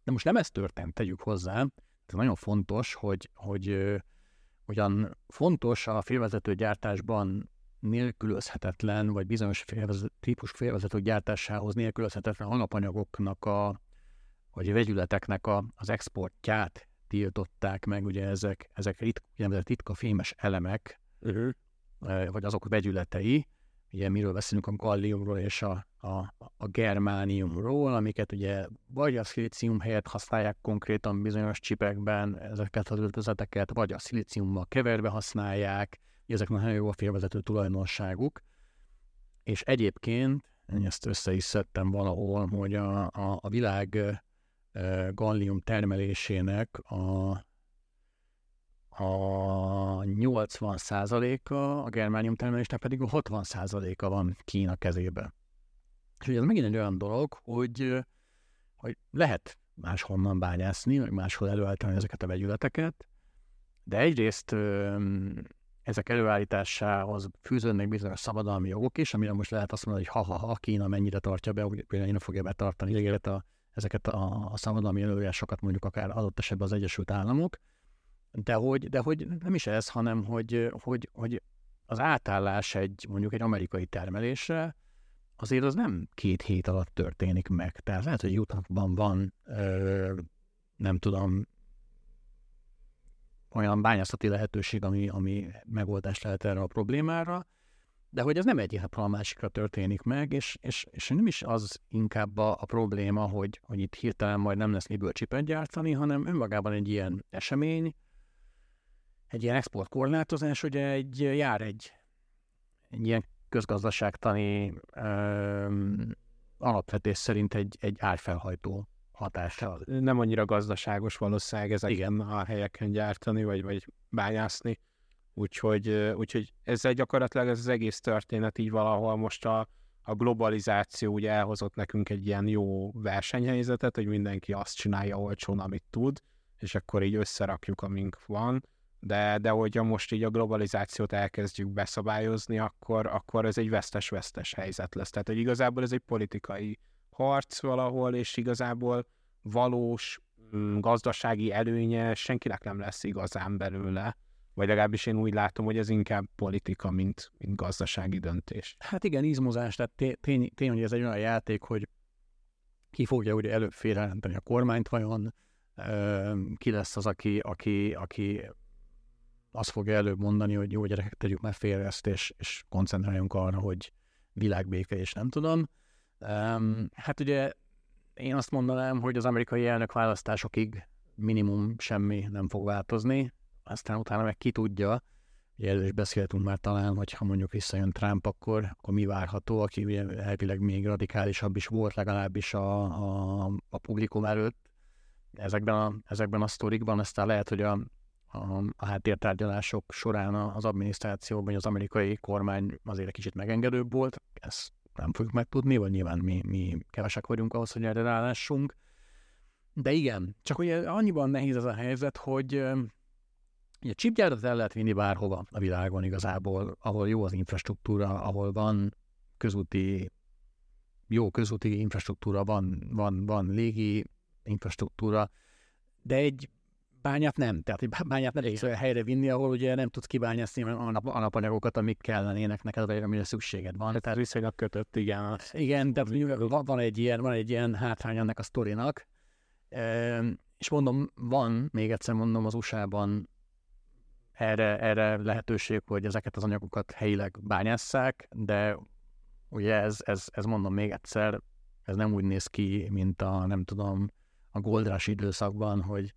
De most nem ez történt, tegyük hozzá, ez nagyon fontos, hogy, hogy ugyan fontos a félvezető gyártásban nélkülözhetetlen, vagy bizonyos félvezető, típus félvezető gyártásához nélkülözhetetlen alapanyagoknak a, vagy a vegyületeknek a, az exportját tiltották meg, ugye ezek, ezek rit, ritka fémes elemek, uh-huh. vagy azok vegyületei, ugye miről beszélünk a galliumról és a, a, a germániumról, amiket ugye vagy a szilícium helyett használják konkrétan bizonyos csipekben ezeket az öltözeteket, vagy a szilíciummal keverve használják, ezek nagyon jó a félvezető tulajdonságuk. És egyébként, én ezt össze is szedtem valahol, hogy a, a, a világ gallium termelésének a a 80%-a a germánium termelésnek pedig a 60%-a van Kína kezébe. És ez megint egy olyan dolog, hogy, hogy lehet máshonnan bányászni, vagy máshol előállítani ezeket a vegyületeket, de egyrészt ezek előállításához fűződnek bizonyos szabadalmi jogok is, amire most lehet azt mondani, hogy ha-ha-ha, Kína mennyire tartja be, például nem fogja betartani a, ezeket a, a szabadalmi előírásokat mondjuk akár adott esetben az Egyesült Államok, de hogy, de hogy nem is ez, hanem hogy, hogy, hogy az átállás egy mondjuk egy amerikai termelésre, azért az nem két hét alatt történik meg. Tehát lehet, hogy Utahban van, nem tudom, olyan bányászati lehetőség, ami, ami megoldást lehet erre a problémára, de hogy ez nem egyik a másikra történik meg, és, és, és nem is az inkább a, a probléma, hogy, hogy itt hirtelen majd nem lesz miből csipet gyártani, hanem önmagában egy ilyen esemény, egy ilyen exportkorlátozás ugye egy, jár egy, egy ilyen közgazdaságtani um, alapvetés szerint egy, egy árfelhajtó hatással. Nem annyira gazdaságos valószínűleg ezeken Igen. a helyeken gyártani, vagy, vagy bányászni. Úgyhogy, úgyhogy ezzel gyakorlatilag ez az egész történet így valahol most a, a globalizáció ugye elhozott nekünk egy ilyen jó versenyhelyzetet, hogy mindenki azt csinálja olcsón, amit tud, és akkor így összerakjuk, amink van de, de hogyha most így a globalizációt elkezdjük beszabályozni, akkor, akkor ez egy vesztes-vesztes helyzet lesz. Tehát, hogy igazából ez egy politikai harc valahol, és igazából valós mm, gazdasági előnye senkinek nem lesz igazán belőle, vagy legalábbis én úgy látom, hogy ez inkább politika, mint, mint gazdasági döntés. Hát igen, izmozás, tehát tény, tény, hogy ez egy olyan játék, hogy ki fogja ugye előbb félrejelenteni a kormányt vajon, ki lesz az, aki, aki, aki azt fogja előbb mondani, hogy jó gyerekek, tegyük már félre ezt, és, és koncentráljunk arra, hogy világbéke, és nem tudom. Um, hát ugye én azt mondanám, hogy az amerikai elnök választásokig minimum semmi nem fog változni, aztán utána meg ki tudja, ugye erről is beszéltünk már talán, hogy ha mondjuk visszajön Trump, akkor, akkor mi várható, aki ugye elvileg még radikálisabb is volt legalábbis a, a, a publikum előtt. Ezekben a, ezekben a sztorikban, aztán lehet, hogy a, a, a háttértárgyalások során az adminisztrációban, vagy az amerikai kormány azért egy kicsit megengedőbb volt, ezt nem fogjuk megtudni, vagy nyilván mi, mi kevesek vagyunk ahhoz, hogy erre rálássunk. De igen, csak ugye annyiban nehéz ez a helyzet, hogy a chipgyárat el lehet vinni bárhova a világon igazából, ahol jó az infrastruktúra, ahol van közúti, jó közúti infrastruktúra, van, van, van légi infrastruktúra, de egy bányát nem. Tehát egy bányát nem tudsz olyan helyre vinni, ahol ugye nem tudsz kibányászni a nap, alapanyagokat, amik kellenének neked, vagy amire szükséged van. Tehát viszonylag kötött, igen. Igen, de van egy ilyen, van egy ilyen hátrány ennek a sztorinak. E, és mondom, van, még egyszer mondom, az USA-ban erre, erre lehetőség, hogy ezeket az anyagokat helyileg bányásszák, de ugye ez, ez, ez mondom még egyszer, ez nem úgy néz ki, mint a, nem tudom, a goldrás időszakban, hogy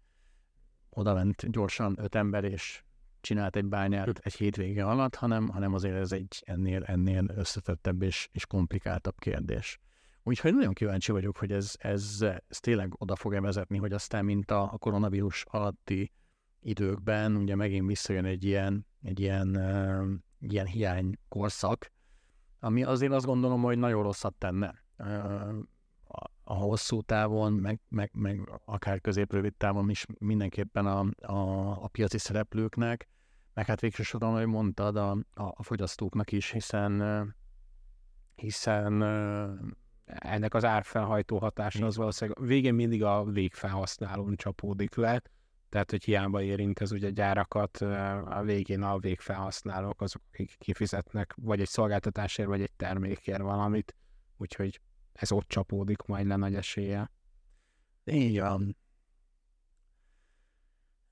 oda ment gyorsan öt ember, és csinált egy bányát egy hétvége alatt, hanem, hanem azért ez egy ennél, ennél összetettebb és, és komplikáltabb kérdés. Úgyhogy nagyon kíváncsi vagyok, hogy ez, ez, ez tényleg oda fog-e vezetni, hogy aztán, mint a, a koronavírus alatti időkben, ugye megint visszajön egy ilyen, egy ilyen, uh, ilyen hiány korszak, ami azért azt gondolom, hogy nagyon rosszat tenne uh, a, a hosszú távon, meg, meg, meg akár közép-rövid távon is mindenképpen a, a, a piaci szereplőknek, meg hát végső soron, ahogy mondtad, a, a, a fogyasztóknak is, hiszen hiszen ennek az árfelhajtó hatása az valószínűleg végén mindig a végfelhasználón csapódik le, tehát hogy hiába érint ez ugye gyárakat, a végén a végfelhasználók azok, akik kifizetnek vagy egy szolgáltatásért, vagy egy termékért valamit, úgyhogy ez ott csapódik majd le nagy esélye. Így van.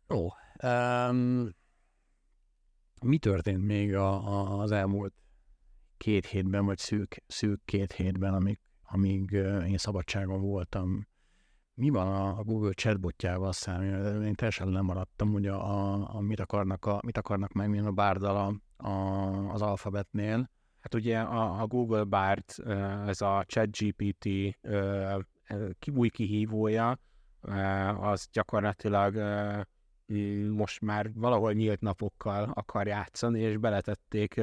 Ó, um, mi történt még a, a, az elmúlt két hétben, vagy szűk, szűk két hétben, amíg, amíg én szabadságon voltam? Mi van a, a Google chatbotjával szemben? Én teljesen nem maradtam, hogy a, a, a, mit, akarnak a, mit akarnak meg, a bárdal a, a, az alfabetnél. Hát ugye a, a Google Bard, ez a ChatGPT új kihívója, az gyakorlatilag most már valahol nyílt napokkal akar játszani, és beletették,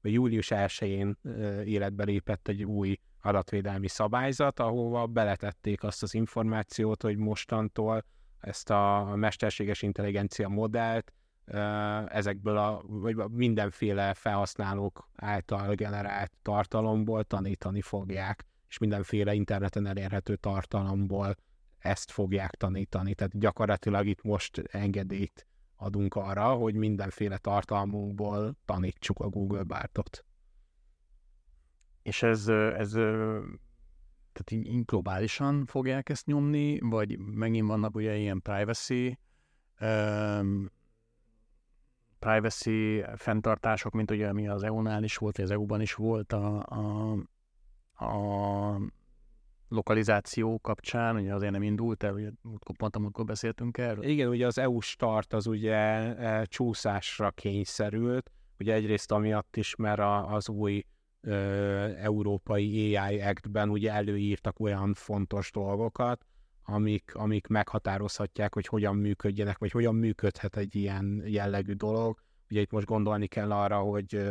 vagy július 1-én életbe lépett egy új adatvédelmi szabályzat, ahova beletették azt az információt, hogy mostantól ezt a mesterséges intelligencia modellt ezekből a, vagy mindenféle felhasználók által generált tartalomból tanítani fogják, és mindenféle interneten elérhető tartalomból ezt fogják tanítani. Tehát gyakorlatilag itt most engedélyt adunk arra, hogy mindenféle tartalmunkból tanítsuk a Google Bártot. És ez, ez tehát így globálisan fogják ezt nyomni, vagy megint vannak ugye ilyen privacy privacy fenntartások, mint ugye ami az EU-nál is volt, vagy az EU-ban is volt a, a, a lokalizáció kapcsán, ugye azért nem indult el, ugye pont amikor beszéltünk erről. Igen, ugye az EU start az ugye e, csúszásra kényszerült, ugye egyrészt amiatt is, mert a, az új ö, európai AI Act-ben ugye előírtak olyan fontos dolgokat, amik, amik meghatározhatják, hogy hogyan működjenek, vagy hogyan működhet egy ilyen jellegű dolog. Ugye itt most gondolni kell arra, hogy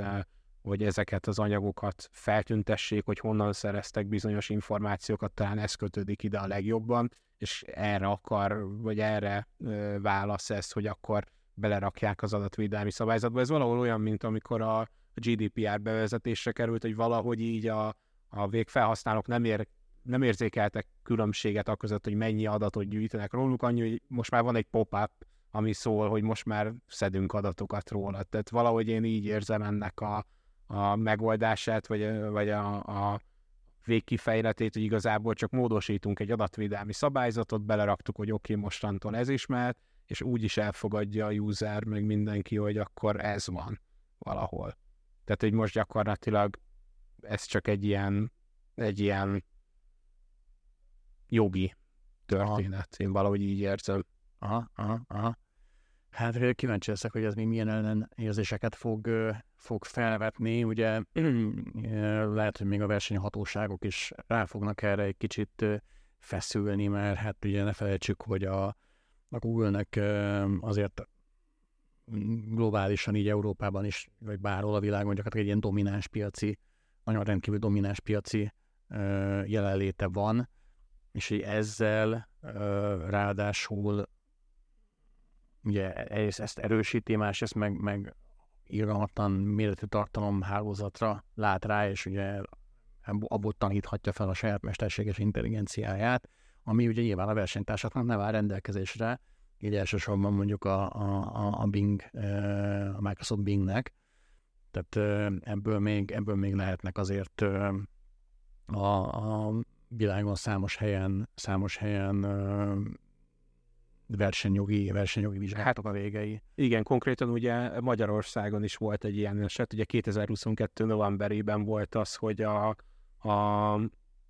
hogy ezeket az anyagokat feltüntessék, hogy honnan szereztek bizonyos információkat, talán ez kötődik ide a legjobban, és erre akar, vagy erre válasz ez, hogy akkor belerakják az adatvédelmi szabályzatba. Ez valahol olyan, mint amikor a GDPR bevezetésre került, hogy valahogy így a, a végfelhasználók nem, ér, nem érzékeltek különbséget a között, hogy mennyi adatot gyűjtenek róluk, annyi, hogy most már van egy pop-up, ami szól, hogy most már szedünk adatokat róla. Tehát valahogy én így érzem ennek a, a megoldását, vagy, vagy a, a végkifejletét, hogy igazából csak módosítunk egy adatvédelmi szabályzatot, beleraktuk, hogy oké, okay, mostantól ez is mehet, és úgy is elfogadja a user, meg mindenki, hogy akkor ez van valahol. Tehát, hogy most gyakorlatilag ez csak egy ilyen, egy ilyen jogi történet. Aha. Én valahogy így érzem. Aha, aha, aha. Hát kíváncsi leszek, hogy ez még milyen ellenérzéseket fog, fog felvetni. Ugye lehet, hogy még a versenyhatóságok is rá fognak erre egy kicsit feszülni, mert hát ugye ne felejtsük, hogy a, a Google-nek azért globálisan, így Európában is, vagy bárhol a világon gyakorlatilag egy ilyen domináns piaci, nagyon rendkívül domináns piaci jelenléte van, és ezzel ráadásul ugye egyrészt ezt erősíti, másrészt meg, meg irgalmatlan méretű tartalomhálózatra lát rá, és ugye abból taníthatja fel a saját mesterséges intelligenciáját, ami ugye nyilván a versenytársaknak nem áll rendelkezésre, így elsősorban mondjuk a, a, a Bing, a Microsoft Bingnek, tehát ebből még, ebből még lehetnek azért a, a világon számos helyen, számos helyen versenyjogi, versenyjogi vizsgálatok a végei. Igen, konkrétan ugye Magyarországon is volt egy ilyen eset, ugye 2022. novemberében volt az, hogy a, a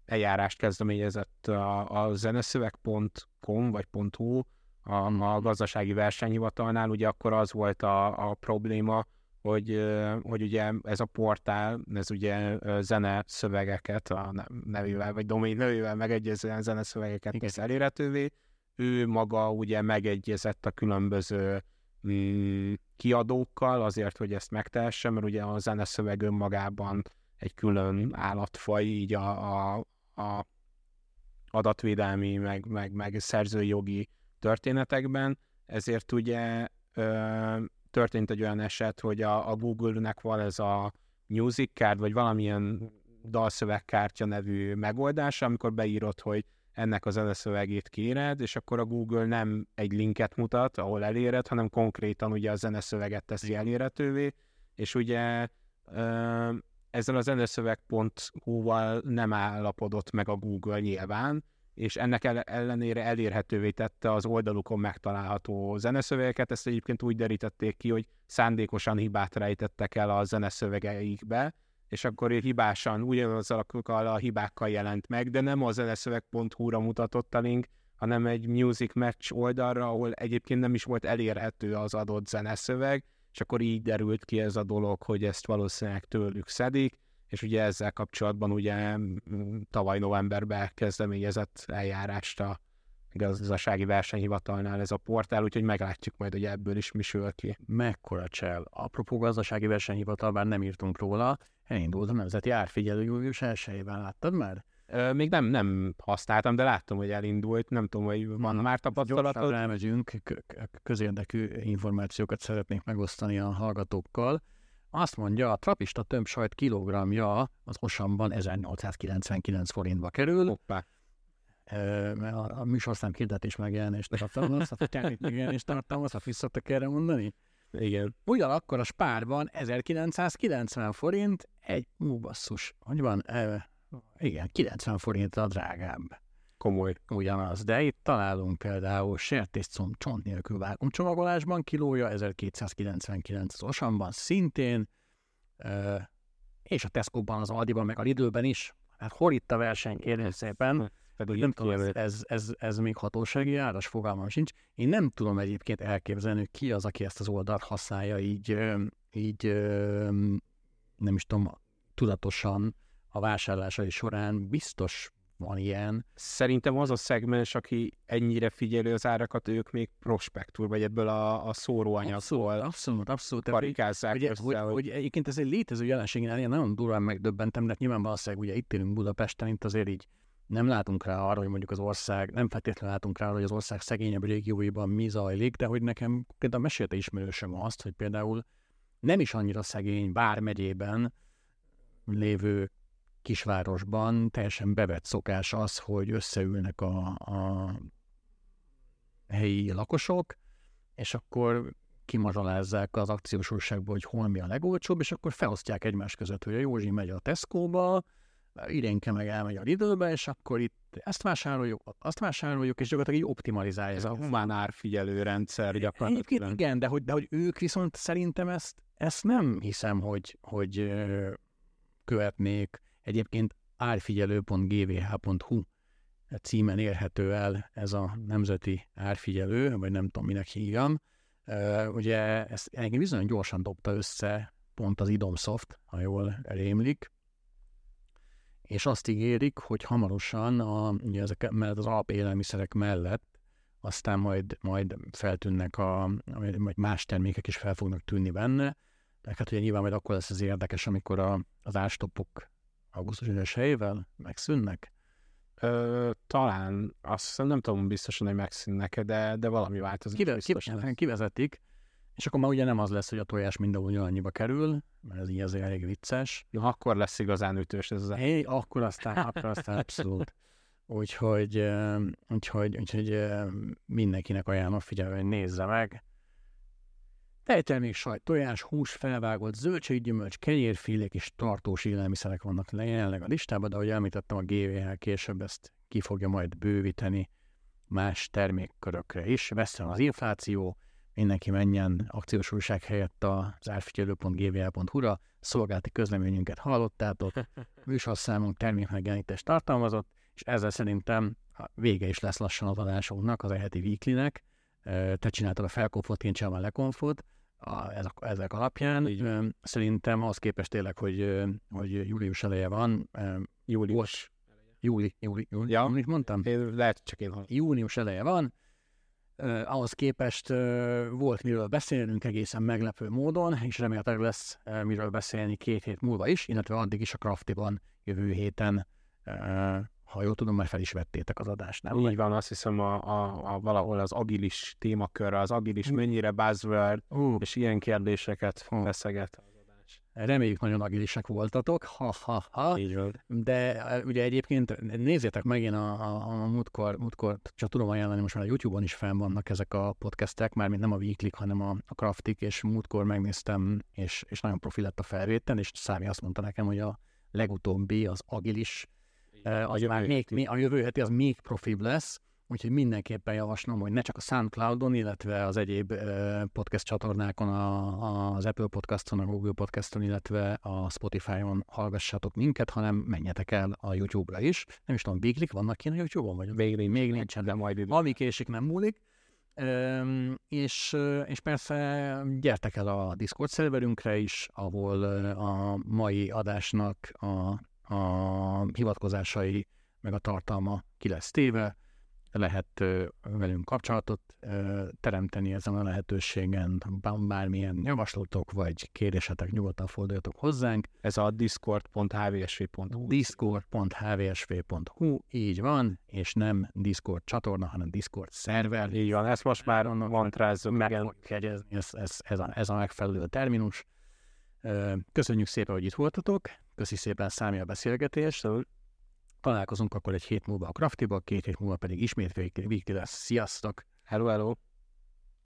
eljárást kezdeményezett a, a zeneszöveg.com vagy .hu a, a gazdasági versenyhivatalnál, ugye akkor az volt a, a probléma, hogy, hogy ugye ez a portál, ez ugye zene szövegeket, a nevével, vagy domain nevével megegyezően zene szövegeket tesz elérhetővé. Ő maga ugye megegyezett a különböző mm, kiadókkal azért, hogy ezt megtehesse, mert ugye a zeneszöveg önmagában egy külön állatfaj, így a, a, a adatvédelmi, meg, meg, meg szerzői jogi történetekben, ezért ugye ö, történt egy olyan eset, hogy a, a Google-nek van ez a Music Card, vagy valamilyen dalszövegkártya nevű megoldás, amikor beírod, hogy ennek az zeneszövegét kéred, és akkor a Google nem egy linket mutat, ahol eléred, hanem konkrétan ugye a zeneszöveget teszi elérhetővé, és ugye ezzel a zeneszöveg.hu-val nem állapodott meg a Google nyilván, és ennek ellenére elérhetővé tette az oldalukon megtalálható zeneszövegeket. Ezt egyébként úgy derítették ki, hogy szándékosan hibát rejtettek el a zeneszövegeikbe, és akkor hibásan ugyanazokkal a hibákkal jelent meg, de nem a zeneszöveg.hu-ra mutatott a link, hanem egy Music Match oldalra, ahol egyébként nem is volt elérhető az adott zeneszöveg, és akkor így derült ki ez a dolog, hogy ezt valószínűleg tőlük szedik, és ugye ezzel kapcsolatban ugye tavaly novemberben kezdeményezett eljárást a gazdasági versenyhivatalnál ez a portál, úgyhogy meglátjuk majd, hogy ebből is mi sül ki. Mekkora csel. Apropó gazdasági versenyhivatal, bár nem írtunk róla, elindult a Nemzeti Árfigyelő július 1 láttad már? még nem, nem használtam, de láttam, hogy elindult. Nem tudom, hogy van már tapasztalatod. Gyorsan elmegyünk, közérdekű információkat szeretnék megosztani a hallgatókkal. Azt mondja, a trapista tömbsajt kilogramja az Osamban 1899 forintba kerül. Hoppá. mert a, a műsorszám hirdetés megjelenést tartalmaz, a termék megjelenést tartalmaz, ha visszatok erre mondani. Igen. Ugyanakkor a spárban 1990 forint, egy, ú, basszus, hogy van, e, igen, 90 forint a drágább. Komoly. Ugyanaz, de itt találunk például sertészcom csont nélkül vákumcsomagolásban, kilója 1299 az Osamban szintén, és a Tesco-ban, az Aldiban, meg a Lidl-ben is. Hát hol itt a verseny, kérlek szépen. Hm, pedig nem tudom, ez, ez, ez, ez még hatósági áras, fogalmam sincs. Én nem tudom egyébként elképzelni, hogy ki az, aki ezt az oldalt használja így, így nem is tudom, tudatosan a vásárlásai során biztos van ilyen. Szerintem az a szegmens, aki ennyire figyeli az árakat, ők még prospektúr, vagy ebből a, a szóróanyagból abszolút, abszolút, abszolút. Karikázzák ugye, össze, hogy, hogy... hogy, egyébként ez egy létező jelenség, én nagyon durván megdöbbentem, de nyilván valószínűleg ugye itt élünk Budapesten, itt azért így nem látunk rá arra, hogy mondjuk az ország, nem feltétlenül látunk rá arra, hogy az ország szegényebb régióiban mi zajlik, de hogy nekem például mesélte ismerősöm azt, hogy például nem is annyira szegény bár megyében lévő kisvárosban teljesen bevett szokás az, hogy összeülnek a, a helyi lakosok, és akkor kimazsalázzák az akciós újságból, hogy hol mi a legolcsóbb, és akkor felosztják egymás között, hogy a Józsi megy a Tesco-ba, Irénke meg elmegy a Lidl-be, és akkor itt ezt vásároljuk, azt vásároljuk, és gyakorlatilag így optimalizálja. Ez a humán árfigyelő rendszer gyakorlatilag. igen, de hogy, de hogy ők viszont szerintem ezt, ezt nem hiszem, hogy, hogy követnék. Egyébként árfigyelő.gvh.hu címen érhető el ez a nemzeti árfigyelő, vagy nem tudom, minek hívjam. Ugye ezt engem bizony gyorsan dobta össze pont az Idomsoft, ha jól rémlik, és azt ígérik, hogy hamarosan a, ugye ezek, mert az alapélelmiszerek mellett aztán majd, majd feltűnnek a, vagy más termékek is fel fognak tűnni benne, de hát ugye nyilván majd akkor lesz az érdekes, amikor a, az ástopok augusztus 1 helyével megszűnnek? Ö, talán, azt nem tudom biztosan, hogy megszűnnek de, de valami változik. Kive, kive, kivezetik, és akkor már ugye nem az lesz, hogy a tojás mindenhol annyiba kerül, mert ez így azért elég vicces. Na, akkor lesz igazán ütős ez az. Hé, akkor aztán, akkor aztán abszolút. Úgyhogy, úgyhogy, úgyhogy mindenkinek ajánlom figyelni, hogy nézze meg. Tejtermék, sajt, tojás, hús, felvágott, zöldséggyümölcs, kenyérfélék és tartós élelmiszerek vannak jelenleg a listában, de ahogy említettem, a GVH később ezt ki fogja majd bővíteni más termékkörökre is. Veszem az infláció, mindenki menjen akciós újság helyett az árfigyelő.gvl.hu-ra, szolgálti közleményünket hallottátok, (laughs) műsorszámunk termékmegjelenítést tartalmazott, és ezzel szerintem vége is lesz lassan az adásunknak, az eheti weeklynek. Te csináltad a felkonfot, én csinálom a lekonfot. a, ezek, ezek alapján. Így. Ö, Szerintem az képest tényleg, hogy, ö, hogy július eleje van, ö, Július. júli, júli, júli, Ja. júli mondtam? Én, lehet, csak én hallom. Június eleje van, Uh, ahhoz képest uh, volt miről beszélnünk egészen meglepő módon, és remélhetőleg lesz uh, miről beszélni két hét múlva is, illetve addig is a Craftiban jövő héten, uh, ha jól tudom, már fel is vettétek az adást, nem? Így van, azt hiszem a, a, a valahol az agilis témakörre, az agilis Mm. mennyire buzzword, Ú, és ilyen kérdéseket az adás. reméljük nagyon agilisek voltatok, ha-ha-ha. De eh, ugye egyébként nézzétek meg, én a, a, a múltkor, múltkor csak tudom ajánlani, most már a YouTube-on is fenn vannak ezek a podcastek, mármint nem a Weekly, hanem a, a Craftik, és múltkor megnéztem, és, és nagyon profi lett a felvétel, és Számi azt mondta nekem, hogy a legutóbbi, az Agilis, az már még, a jövő heti az még profibb lesz, úgyhogy mindenképpen javaslom, hogy ne csak a Soundcloudon, illetve az egyéb podcast csatornákon, a, az Apple Podcaston, a Google Podcaston, illetve a Spotify-on hallgassatok minket, hanem menjetek el a YouTube-ra is. Nem is tudom, Biglik vannak ki a YouTube-on, vagy nincs. még nincsen, de majd idő. ami késik, nem múlik. Üm, és, és persze gyertek el a Discord szerverünkre is, ahol a mai adásnak a, a hivatkozásai meg a tartalma ki lesz téve, lehet velünk kapcsolatot teremteni ezen a lehetőségen, bár- bármilyen javaslatok vagy kérdésetek nyugodtan forduljatok hozzánk. Ez a discord.hvsv.hu. discord.hvsv.hu, így van, és nem Discord csatorna, hanem Discord szerver. Így van, ezt most már Annak mantrázzuk, meg ez, ez, ez, a, ez a megfelelő terminus. Köszönjük szépen, hogy itt voltatok, köszi szépen Számi a beszélgetést. Találkozunk akkor egy hét múlva a Craftiba, két hét múlva pedig ismét Weekly lesz. Sziasztok! Hello, hello.